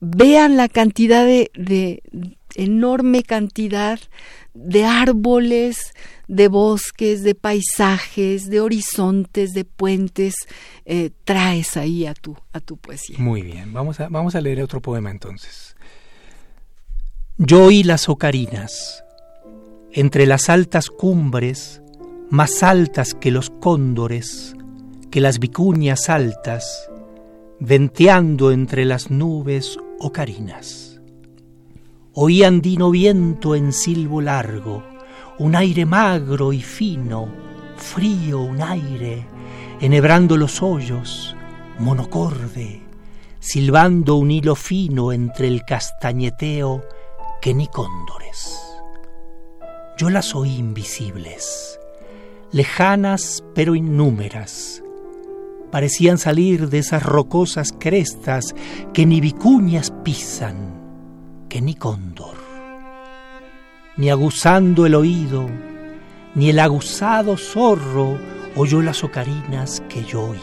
vean la cantidad de, de enorme cantidad de árboles, de bosques, de paisajes, de horizontes, de puentes, eh, traes ahí a tu, a tu poesía. Muy bien, vamos a, vamos a leer otro poema entonces. Yo oí las ocarinas, entre las altas cumbres, más altas que los cóndores, que las vicuñas altas, venteando entre las nubes ocarinas. Oí andino viento en silbo largo, un aire magro y fino, frío un aire, enhebrando los hoyos, monocorde, silbando un hilo fino entre el castañeteo que ni cóndores. Yo las oí invisibles, lejanas pero innúmeras. Parecían salir de esas rocosas crestas que ni vicuñas pisan, que ni cóndor. Ni aguzando el oído, ni el aguzado zorro oyó las ocarinas que yo oí.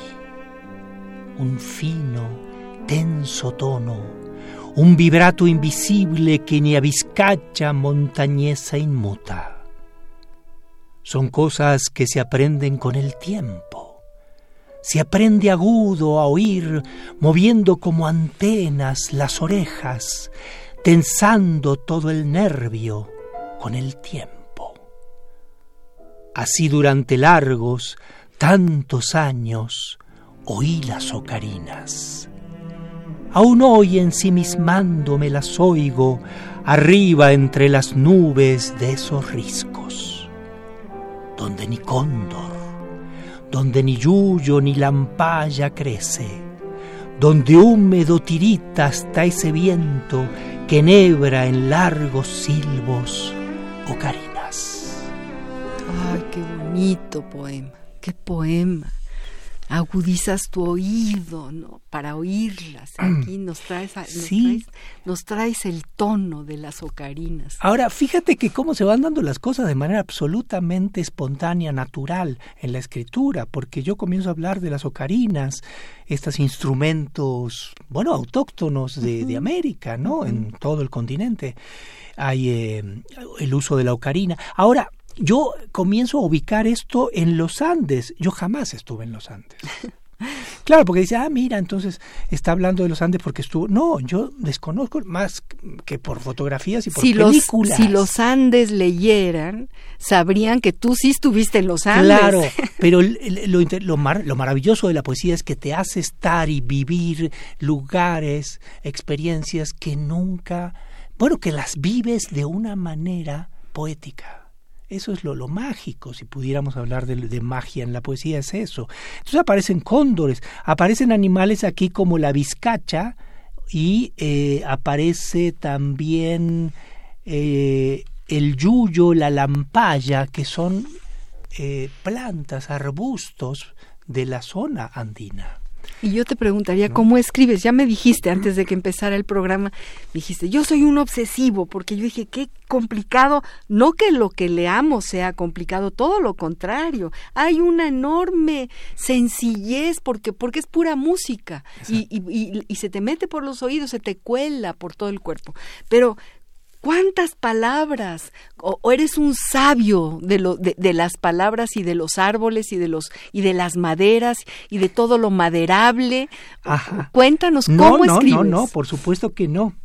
Un fino, tenso tono un vibrato invisible que ni aviscacha montañesa inmuta. Son cosas que se aprenden con el tiempo. Se aprende agudo a oír, moviendo como antenas las orejas, tensando todo el nervio con el tiempo. Así durante largos, tantos años, oí las ocarinas Aún hoy ensimismándome las oigo arriba entre las nubes de esos riscos, donde ni cóndor, donde ni yuyo ni lampaya crece, donde húmedo tirita hasta ese viento que enhebra en largos silbos ocarinas. Ay, qué bonito poema, qué poema. Agudizas tu oído, ¿no? Para oírlas. Aquí nos traes, nos, traes, nos traes el tono de las ocarinas. Ahora, fíjate que cómo se van dando las cosas de manera absolutamente espontánea, natural en la escritura, porque yo comienzo a hablar de las ocarinas, estos instrumentos, bueno, autóctonos de, de América, ¿no? En todo el continente hay eh, el uso de la ocarina. Ahora, yo comienzo a ubicar esto en los Andes. Yo jamás estuve en los Andes. Claro, porque dice, ah, mira, entonces está hablando de los Andes porque estuvo. No, yo desconozco más que por fotografías y por si películas. Los, si los Andes leyeran, sabrían que tú sí estuviste en los Andes. Claro, pero lo, lo, lo maravilloso de la poesía es que te hace estar y vivir lugares, experiencias que nunca. Bueno, que las vives de una manera poética. Eso es lo, lo mágico, si pudiéramos hablar de, de, magia en la poesía, es eso. Entonces aparecen cóndores, aparecen animales aquí como la vizcacha y eh, aparece también eh, el yuyo, la lampaya, que son eh, plantas, arbustos de la zona andina. Y yo te preguntaría, ¿cómo escribes? Ya me dijiste antes de que empezara el programa, dijiste, yo soy un obsesivo, porque yo dije, qué complicado, no que lo que leamos sea complicado, todo lo contrario, hay una enorme sencillez porque, porque es pura música y, y, y se te mete por los oídos, se te cuela por todo el cuerpo. Pero ¿Cuántas palabras? O, eres un sabio de, lo, de, las palabras y de los árboles y de los y de las maderas y de todo lo maderable. Cuéntanos cómo no, escribes. No, no, por supuesto que no.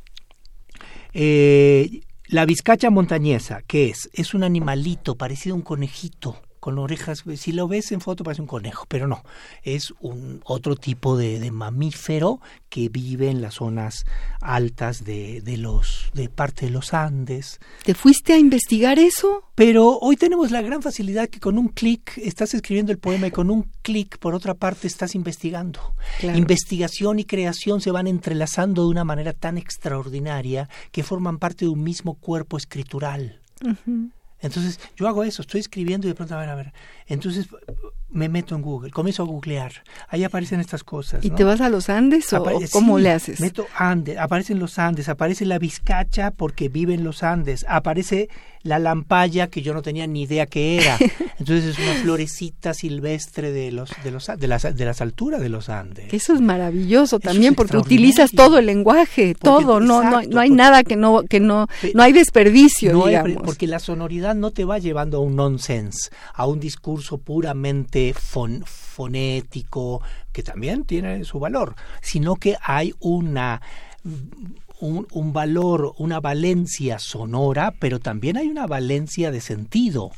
Eh, la vizcacha montañesa, ¿qué es? Es un animalito parecido a un conejito con orejas, si lo ves en foto parece un conejo, pero no, es un otro tipo de, de mamífero que vive en las zonas altas de, de, los de parte de los Andes. ¿Te fuiste a investigar eso? Pero hoy tenemos la gran facilidad que con un clic estás escribiendo el poema y con un clic por otra parte estás investigando. Claro. Investigación y creación se van entrelazando de una manera tan extraordinaria que forman parte de un mismo cuerpo escritural. Uh -huh. Entonces yo hago eso, estoy escribiendo y de pronto, a ver, a ver. Entonces me meto en Google, comienzo a googlear. Ahí aparecen estas cosas. ¿Y ¿no? te vas a los Andes o, Apare cómo sí, le haces? Meto Andes, aparecen los Andes, aparece la Vizcacha porque vive en los Andes, aparece la lampaya que yo no tenía ni idea que era. Entonces es una florecita silvestre de los de los de las de las alturas de los Andes. Eso es maravilloso también es porque utilizas todo el lenguaje, porque, todo, no, exacto, no, no hay porque, nada que no que no no hay desperdicio, no digamos. Hay, porque la sonoridad no te va llevando a un nonsense, a un discurso puramente fon, fonético que también tiene su valor, sino que hay una un, un, valor, una valencia sonora, pero también hay una valencia de sentido.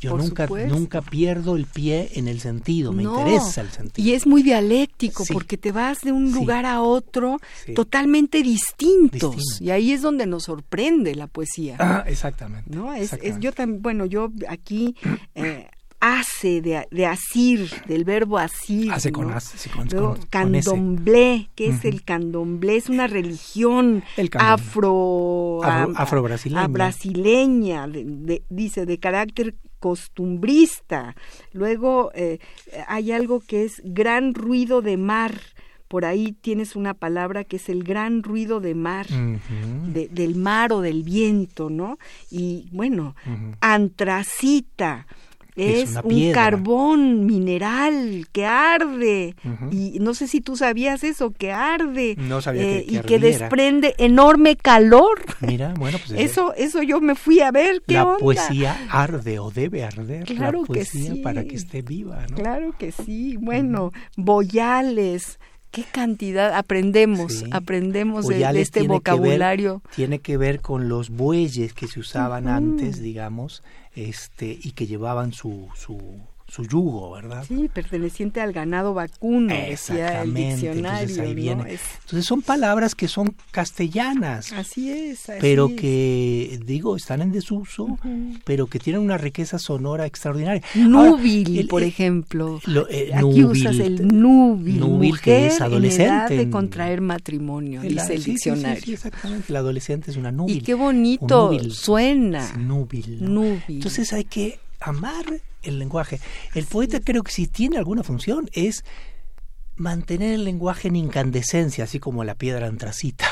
Yo Por nunca, supuesto. nunca pierdo el pie en el sentido, me no, interesa el sentido. Y es muy dialéctico Sí. porque te vas de un Sí. lugar a otro Sí. totalmente distintos. Distinto. Y ahí es donde nos sorprende la poesía. Ah, exactamente. ¿no? Es, es yo también, bueno, yo aquí eh, hace de, de asir, del verbo asir. Hace ¿no? con hace, sí, con- Luego, con- candomblé, ¿qué es el candomblé? Es una religión El afro, afrobrasileña. a- brasileña, de- de- dice, de carácter costumbrista. Luego eh, hay algo que es gran ruido de mar. Por ahí tienes una palabra que es el gran ruido de mar de- del mar o del viento, ¿no? Y bueno, antracita Es un carbón mineral que arde y no sé si tú sabías eso, que arde No sabía que- que y que desprende enorme calor. Mira, bueno, pues Eso, eso yo me fui a ver qué la onda. poesía arde o debe arder Claro la que sí. para que esté viva, ¿no? Claro que sí. Bueno, boyales, qué cantidad aprendemos, Sí. aprendemos de, este tiene que ver- vocabulario. tiene que ver con los bueyes que se usaban antes, digamos, este y que llevaban su su su yugo, ¿verdad? Sí, perteneciente al ganado vacuno, decía el Exactamente, diccionario. entonces ahí ¿no? viene. Es- Entonces son palabras que son castellanas, así es. así pero es. que digo están en desuso, Ujú. pero que tienen una riqueza sonora extraordinaria. Núbil, Ahora, el- por ejemplo. lo- eh, Aquí núbil, usas el núbil, núbil, que es en adolescente edad de en- contraer matrimonio, El- dice el sí, sí, sí, diccionario. Sí, exactamente. La adolescente es una núbil. y qué bonito núbil. suena. Es núbil. ¿no? Núbil. Entonces hay que amar el lenguaje. El poeta creo que si tiene alguna función es mantener el lenguaje en incandescencia, así como la piedra antracita.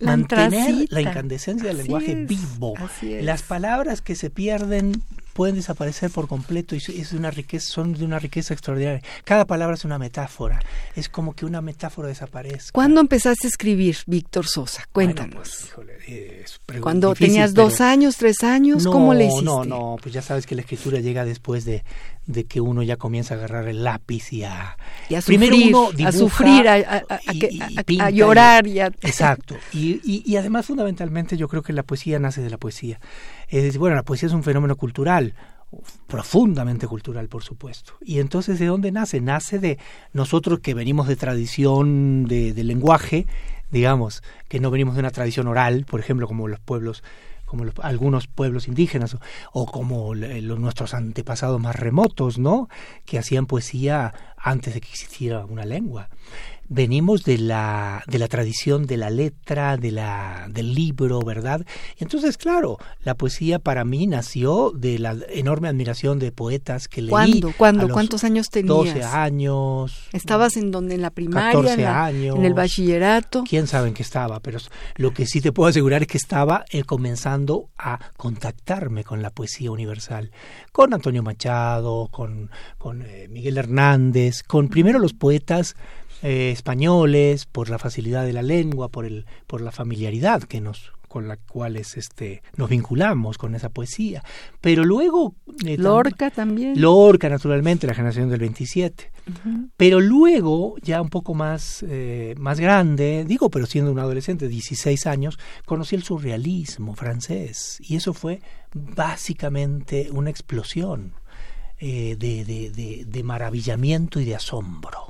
mantener la incandescencia del lenguaje vivo. Las palabras que se pierden pueden desaparecer por completo y es una riqueza, son de una riqueza extraordinaria. Cada palabra es una metáfora, es como que una metáfora desaparezca. ¿Cuándo empezaste a escribir, Víctor Sosa? Cuéntanos. Cuando tenías dos años, tres años, ¿cómo le hiciste? No, no, pues ya sabes que la escritura llega después de, de que uno ya comienza a agarrar el lápiz y a, Primero uno a sufrir, a, llorar. Y, Exacto. Y, y, además, fundamentalmente, yo creo que la poesía nace de la poesía. Es bueno, la poesía es un fenómeno cultural profundamente cultural, por supuesto. Y entonces, ¿de dónde nace? Nace de nosotros que venimos de tradición de, de lenguaje, digamos, que no venimos de una tradición oral, por ejemplo, como los pueblos como algunos pueblos indígenas o, como los, nuestros antepasados más remotos, ¿no? Que hacían poesía antes de que existiera una lengua venimos de la, de la tradición de la letra, de la, del libro, ¿verdad? Entonces, claro, la poesía para mí nació de la enorme admiración de poetas que leí. ¿Cuándo? ¿Cuándo? ¿Cuántos años tenías? 12 años. ¿Estabas en donde? ¿En la primaria? 14 años. ¿En el bachillerato? ¿Quién sabe en qué estaba? Pero lo que sí te puedo asegurar es que estaba eh, comenzando a contactarme con la poesía universal. Con Antonio Machado, con, con eh, Miguel Hernández, con primero los poetas eh, españoles, por la facilidad de la lengua, por, el, por la familiaridad que nos con la cuales este, nos vinculamos con esa poesía. Pero luego... Eh, Lorca también. Lorca, naturalmente, la generación del 27. Pero luego, ya un poco más, eh, más grande, digo, pero siendo un adolescente de 16 años, conocí el surrealismo francés. Y eso fue básicamente una explosión eh, de, de, de, maravillamiento y de asombro.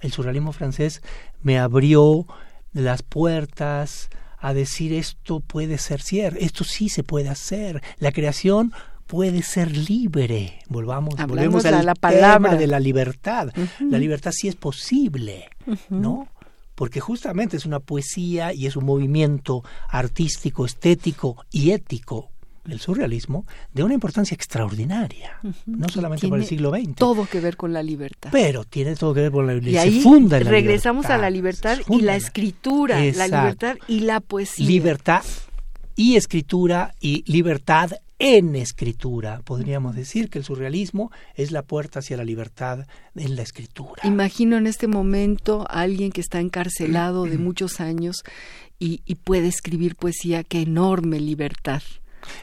El surrealismo francés me abrió las puertas a decir esto puede ser cierto, esto sí se puede hacer, la creación puede ser libre. Volvamos, volvemos a la palabra de la libertad. La libertad sí es posible, ¿no? Porque justamente es una poesía y es un movimiento artístico, estético y ético el surrealismo de una importancia extraordinaria, no solamente para el siglo XX. Todo que ver con la libertad. Pero tiene todo que ver con la libertad. Y, ahí funda regresamos a la libertad y la escritura, la libertad y la poesía. Libertad y escritura y libertad en escritura. Podríamos decir que el surrealismo es la puerta hacia la libertad en la escritura. Imagino en este momento a alguien que está encarcelado de muchos años y, y puede escribir poesía. Qué enorme libertad.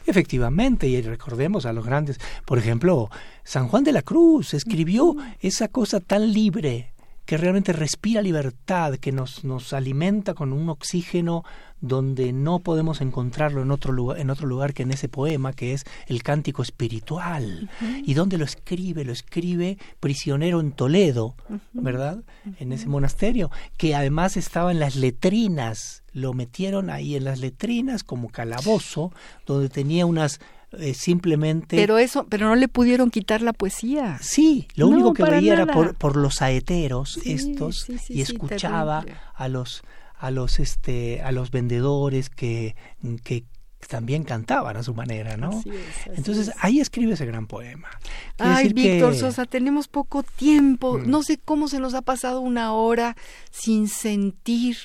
Efectivamente, y recordemos a los grandes, por ejemplo, San Juan de la Cruz escribió esa cosa tan libre que realmente respira libertad, que nos, nos alimenta con un oxígeno donde no podemos encontrarlo en otro lugar, en otro lugar que en ese poema que es el cántico espiritual. ¿Y dónde lo escribe? Lo escribe prisionero en Toledo, ¿verdad? En ese monasterio, que además estaba en las letrinas, lo metieron ahí en las letrinas como calabozo, donde tenía unas eh, simplemente pero eso pero no le pudieron quitar la poesía. Sí lo único que veía era por, por los saeteros estos y escuchaba a los a los este a los vendedores que, que también cantaban a su manera, ¿no? Entonces ahí escribe ese gran poema. Ay, Víctor Sosa, tenemos poco tiempo. Mm. No sé cómo se nos ha pasado una hora sin sentir.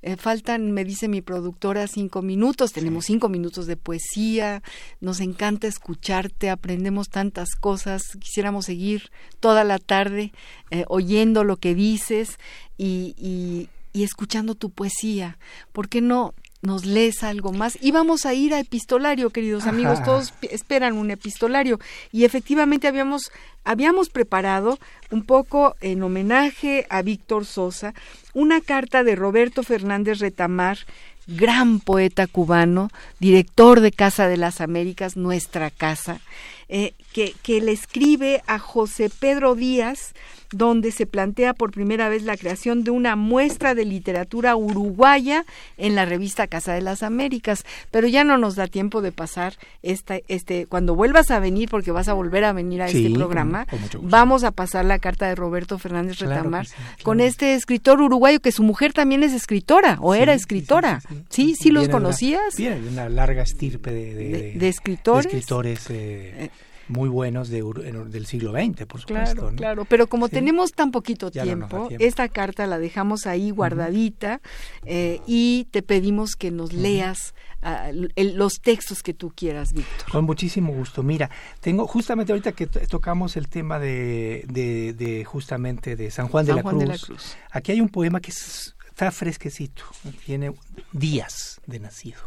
Eh, faltan, me dice mi productora, cinco minutos. Tenemos cinco minutos de poesía. Nos encanta escucharte. Aprendemos tantas cosas. Quisiéramos seguir toda la tarde eh, oyendo lo que dices y y escuchando tu poesía. ¿Por qué no nos lees algo más? Y vamos a ir a epistolario, queridos amigos. Todos esperan un epistolario. Y efectivamente habíamos, habíamos preparado un poco en homenaje a Víctor Sosa una carta de Roberto Fernández Retamar, gran poeta cubano, director de Casa de las Américas, nuestra casa, eh, que, que le escribe a José Pedro Díaz, donde se plantea por primera vez la creación de una muestra de literatura uruguaya en la revista Casa de las Américas. Pero ya no nos da tiempo de pasar esta, este, cuando vuelvas a venir, porque vas a volver a venir a este programa, vamos a pasar la carta de Roberto Fernández Retamar con este escritor uruguayo que su mujer también es escritora o era escritora. Sí, sí, los conocías. Una, una larga estirpe de, de, escritores. escritores eh, muy buenos de, del siglo XX, por supuesto. Claro, claro, pero como tenemos tan poquito tiempo, esta carta la dejamos ahí guardadita eh, y te pedimos que nos leas ah, los textos que tú quieras, Víctor. Con muchísimo gusto. Mira, tengo justamente ahorita que tocamos el tema de, de, justamente de San Juan, de, la Cruz, de la Cruz, aquí hay un poema que está fresquecito, tiene días de nacido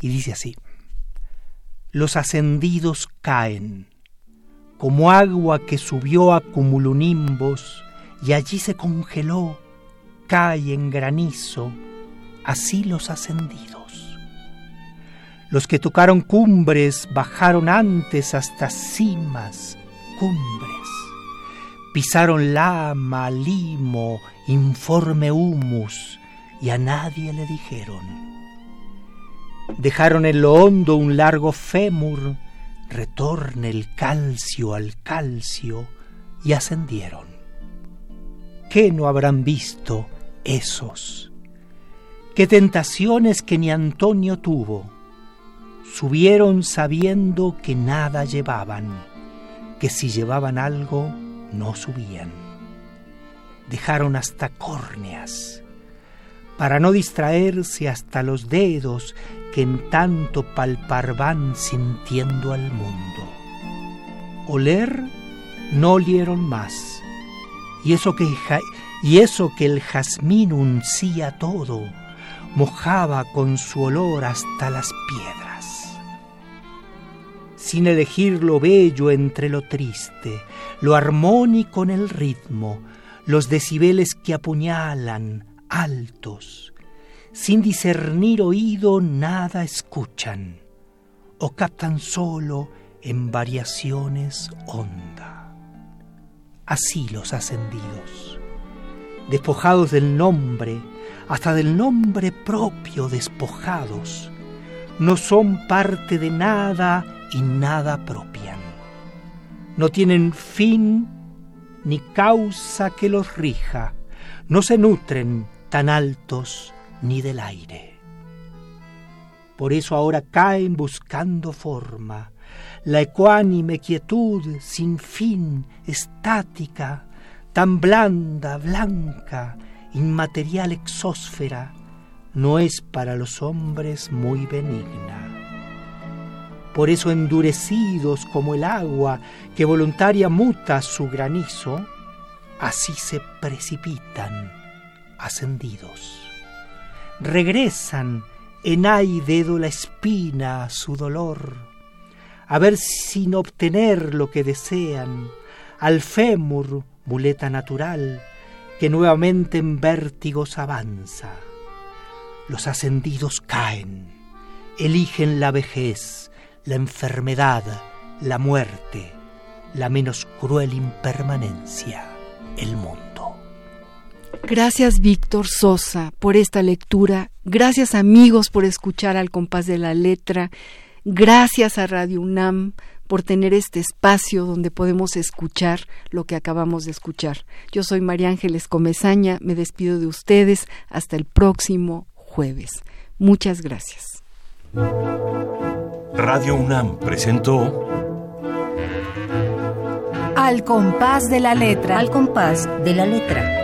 y dice así los ascendidos caen, como agua que subió a cumulonimbos y allí se congeló, cae en granizo, así los ascendidos. Los que tocaron cumbres bajaron antes hasta cimas, cumbres. Pisaron lama, limo, informe humus, y a nadie le dijeron Dejaron en lo hondo un largo fémur, retorne el calcio al calcio y ascendieron. ¿Qué no habrán visto esos? ¿Qué tentaciones que ni Antonio tuvo? Subieron sabiendo que nada llevaban, que si llevaban algo no subían. Dejaron hasta córneas, para no distraerse hasta los dedos que en tanto palpar van sintiendo al mundo. Oler no olieron más, y eso que, y eso que el jazmín uncía todo, mojaba con su olor hasta las piedras. Sin elegir lo bello entre lo triste, lo armónico en el ritmo, los decibeles que apuñalan, altos, sin discernir oído nada escuchan, o captan solo en variaciones honda. Así los ascendidos, despojados del nombre, hasta del nombre propio despojados, no son parte de nada y nada propian. No tienen fin ni causa que los rija, no se nutren tan altos ni del aire. Por eso ahora caen buscando forma, la ecuánime quietud sin fin, estática, tan blanda, blanca, inmaterial exósfera, no es para los hombres muy benigna. Por eso endurecidos como el agua que voluntaria muta su granizo, así se precipitan ascendidos regresan en ay dedo la espina su dolor, a ver sin obtener lo que desean, al fémur, muleta natural, que nuevamente en vértigos avanza. Los ascendidos caen, eligen la vejez, la enfermedad, la muerte, la menos cruel impermanencia, el mundo. Gracias Víctor Sosa por esta lectura. Gracias amigos por escuchar al compás de la letra. Gracias a Radio UNAM por tener este espacio donde podemos escuchar lo que acabamos de escuchar. Yo soy María Ángeles Comezaña, me despido de ustedes hasta el próximo jueves. Muchas gracias. Radio UNAM presentó Al compás de la letra. Al compás de la letra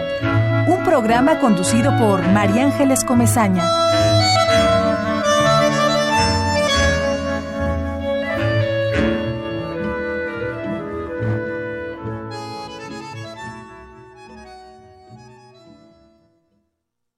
un programa conducido por María Ángeles Comezaña.